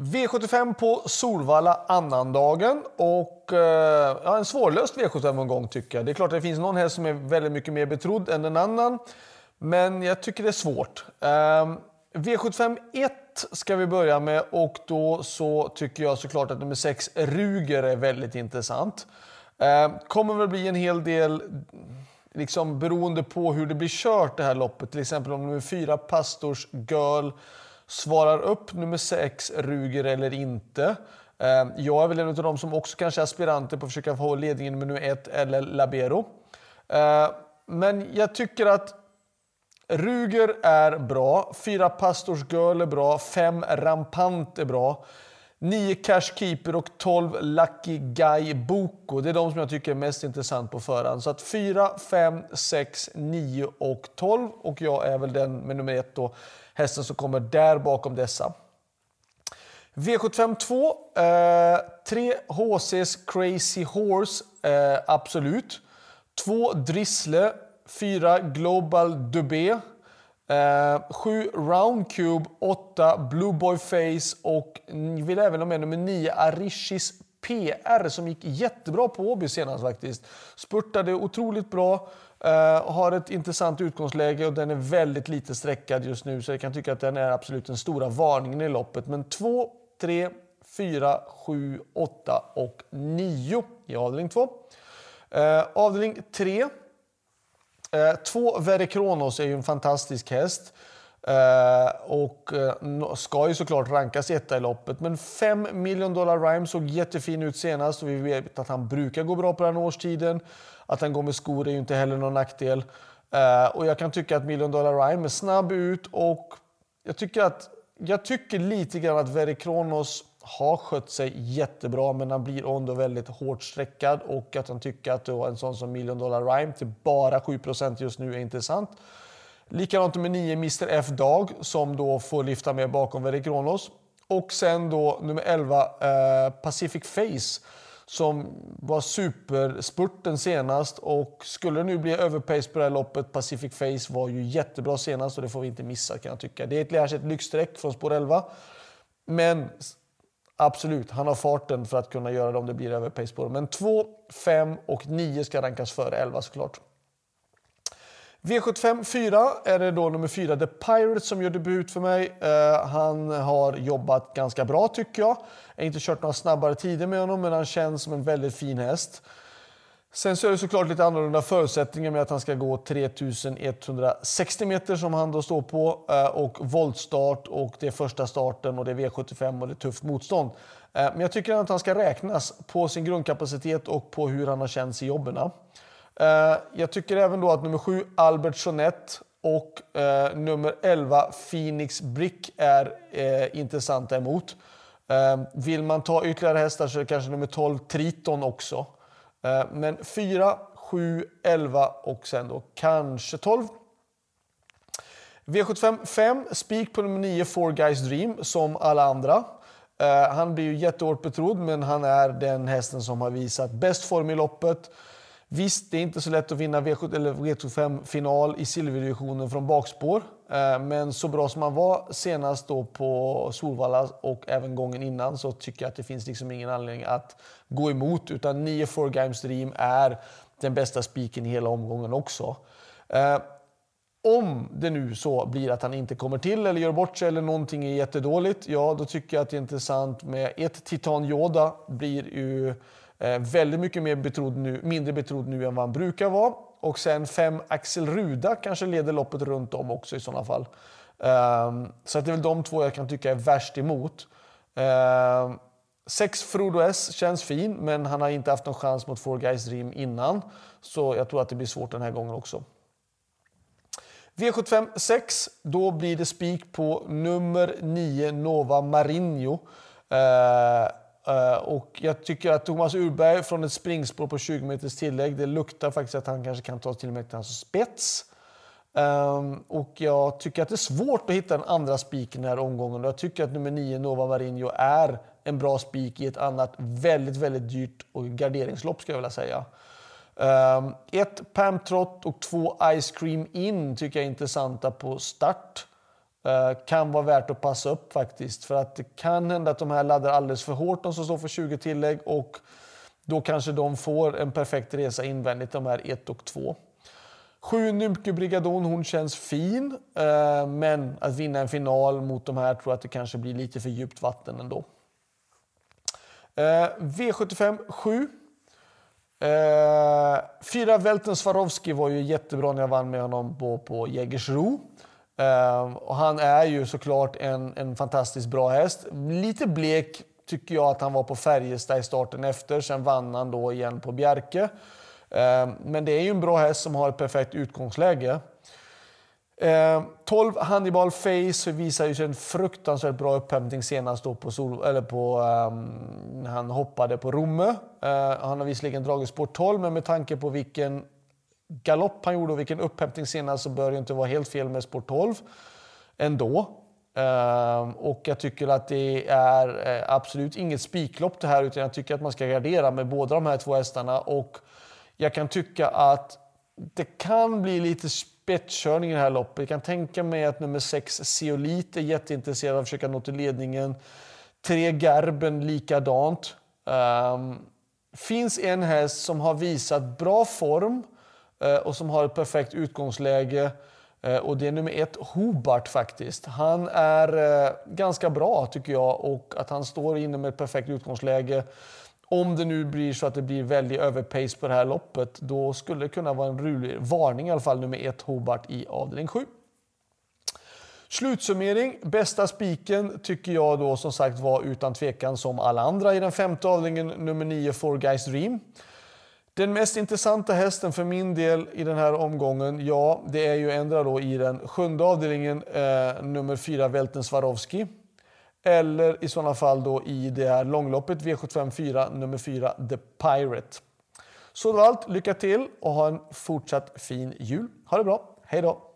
V75 på Solvalla annandagen och eh, ja, en svårlöst V75-omgång tycker jag. Det är klart att det finns någon häst som är väldigt mycket mer betrodd än en annan. Men jag tycker det är svårt. Eh, V75 1 ska vi börja med och då så tycker jag såklart att nummer 6 Ruger är väldigt intressant. Eh, kommer väl bli en hel del liksom beroende på hur det blir kört det här loppet. Till exempel om nummer 4 Pastors Girl svarar upp nummer 6 Ruger eller inte. Eh, jag är väl en av de som också kanske är aspiranter på att försöka få ledningen med nummer 1 eller Labero. Eh, men jag tycker att Ruger är bra, 4 Pastors Girl är bra, 5 Rampant är bra. 9 Cash Keeper och 12 Lucky Guy Boko. Det är de som jag tycker är mest intressant på förhand. Så att 4, 5, 6, 9 och 12. Och jag är väl den med nummer 1 då hästen som kommer där bakom dessa. V75 2. Eh, 3 HC's Crazy Horse, eh, absolut. 2 Drissle, 4 Global Dubé, eh, 7 Roundcube, 8 Blue Boy Face och vill även ha med nummer 9 Arishis PR som gick jättebra på Åby senast faktiskt. Spurtade otroligt bra. eh, har ett intressant utgångsläge och den är väldigt lite sträckad just nu så jag kan tycka att den är absolut den stora varningen i loppet. Men 2, 3, 4, 7, 8 och 9 i avdelning 2. Eh, avdelning 3. Eh, två 2 är ju en fantastisk häst. Eh, och eh, ska ju såklart rankas etta i loppet. Men 5 million dollar rhyme såg jättefin ut senast och vi vet att han brukar gå bra på den årstiden. Att han går med skor är ju inte heller någon nackdel. Och jag kan tycka att Million Dollar Rhyme är snabb ut och jag tycker att jag tycker lite grann att Very Kronos har skött sig jättebra men han blir ändå väldigt hårt sträckad och att han tycker att en sån som Million Dollar Rhyme till bara 7% just nu är intressant. Likadant med 9 Mr F Dag som då får lyfta med bakom Very Kronos. Och sen då nummer 11 eh, Pacific Face som var superspurten senast och skulle det nu bli överpace på det här loppet, Pacific Face var ju jättebra senast och det får vi inte missa kan jag tycka. Det är ett, ett lyxstreck från spår 11. Men absolut, han har farten för att kunna göra det om det blir över på. Men 2, 5 och 9 ska rankas före 11 såklart. V75 4 är det då nummer 4, The Pirate, som gör debut för mig. Uh, han har jobbat ganska bra tycker jag. Jag har inte kört några snabbare tider med honom, men han känns som en väldigt fin häst. Sen så är det såklart lite annorlunda förutsättningar med att han ska gå 3160 meter som han då står på eh, och voltstart och det är första starten och det är V75 och det är tufft motstånd. Eh, men jag tycker att han ska räknas på sin grundkapacitet och på hur han har känts i jobben. Eh, jag tycker även då att nummer 7 Albert Sonett och nummer 11 Phoenix Brick är intressanta emot. Vill man ta ytterligare hästar så är det kanske nummer 12 Triton också. Eh, men 4, 7, 11 och sen då kanske 12. V75 5, spik på nummer 9 Four Guys Dream som alla andra. Eh, han blir ju jättehårt betrodd men han är den hästen som har visat bäst form i loppet. Visst, det är inte så lätt att vinna V75-final i silverdivisionen från bakspår. Eh, men så bra som han var senast då på Solvalla och även gången innan så tycker jag att det finns liksom ingen anledning att gå emot. Utan 9 4 Games Dream är den bästa spiken i hela omgången också. Eh, om det nu så blir att han inte kommer till eller gör bort sig eller någonting är jättedåligt, ja då tycker jag att det är intressant med ett Titan Yoda blir ju eh, väldigt mycket mer betrodd nu, mindre betrodd nu än vad han brukar vara. Och sen fem Axel Ruda kanske leder loppet runt om också i sådana fall. Um, så det är väl de två jag kan tycka är värst emot. Um, sex Frodo S känns fin, men han har inte haft någon chans mot Four Guys Dream innan. Så jag tror att det blir svårt den här gången också. V75 6, då blir det spik på nummer 9 Nova Marinho. Uh, Eh, och jag tycker att Thomas Urberg från ett springspår på 20 meters tillägg, det luktar faktiskt att han kanske kan ta till och med till hans spets. Um, och jag tycker att det är svårt att hitta en andra spik i den här omgången. Jag tycker att nummer 9 Nova Marinho är en bra spik i ett annat väldigt, väldigt dyrt och garderingslopp skulle jag vilja säga. Um, ett Pam och två Ice Cream In tycker jag är intressanta på start. Eh, kan vara värt att passa upp faktiskt. För att det kan hända att de här laddar alldeles för hårt, de som står för 20 tillägg. Och då kanske de får en perfekt resa invändigt, de här 1 och 2. 7 Nymke Brigadon, hon känns fin. Eh, men att vinna en final mot de här tror jag att det kanske blir lite för djupt vatten ändå. Eh, V75 7. Fyra Welten Swarovski var ju jättebra när jag vann med honom på, på Jägersro. Ehm, och han är ju såklart en, en fantastiskt bra häst. Lite blek tycker jag att han var på Färjestad i starten efter. Sen vann han då igen på Bjerke. Ehm, men det är ju en bra häst som har ett perfekt utgångsläge. Ehm, 12 Hannibal Face visar ju sig en fruktansvärt bra upphämtning senast då på, sol, eller på um, han hoppade på Romme. Uh, han har visserligen dragit spår 12 men med tanke på vilken galopp han gjorde och vilken upphämtning senast så bör det inte vara helt fel med sport 12 ändå. Uh, och jag tycker att det är uh, absolut inget spiklopp det här utan jag tycker att man ska gardera med båda de här två hästarna och jag kan tycka att det kan bli lite spetskörning i det här loppet. Jag kan tänka mig att nummer 6 Zeolit är jätteintresserad av att försöka nå till ledningen. Tre Gerben likadant. Um, finns en häst som har visat bra form uh, Eh, och som har ett perfekt utgångsläge. Eh, och det är nummer ett, Hobart faktiskt. Han är eh, ganska bra tycker jag och att han står inom ett perfekt utgångsläge. Om det nu blir så att det blir väldigt överpace på det här loppet, då skulle det kunna vara en rolig varning i alla fall nummer ett Hobart i avdelning 7. Slutsummering. Bästa spiken tycker jag då som sagt var utan tvekan som alla andra i den femte avdelningen, nummer 9 Four Guys Dream. Den mest intressanta hästen för min del i den här omgången, ja, det är ju ändra då i den sjunde avdelningen, eh, nummer 4 Welten Swarovski. Eller i sådana fall då i det här långloppet V754 nummer 4 The Pirate. Så det var allt. Lycka till och ha en fortsatt fin jul. Ha det bra. Hej då!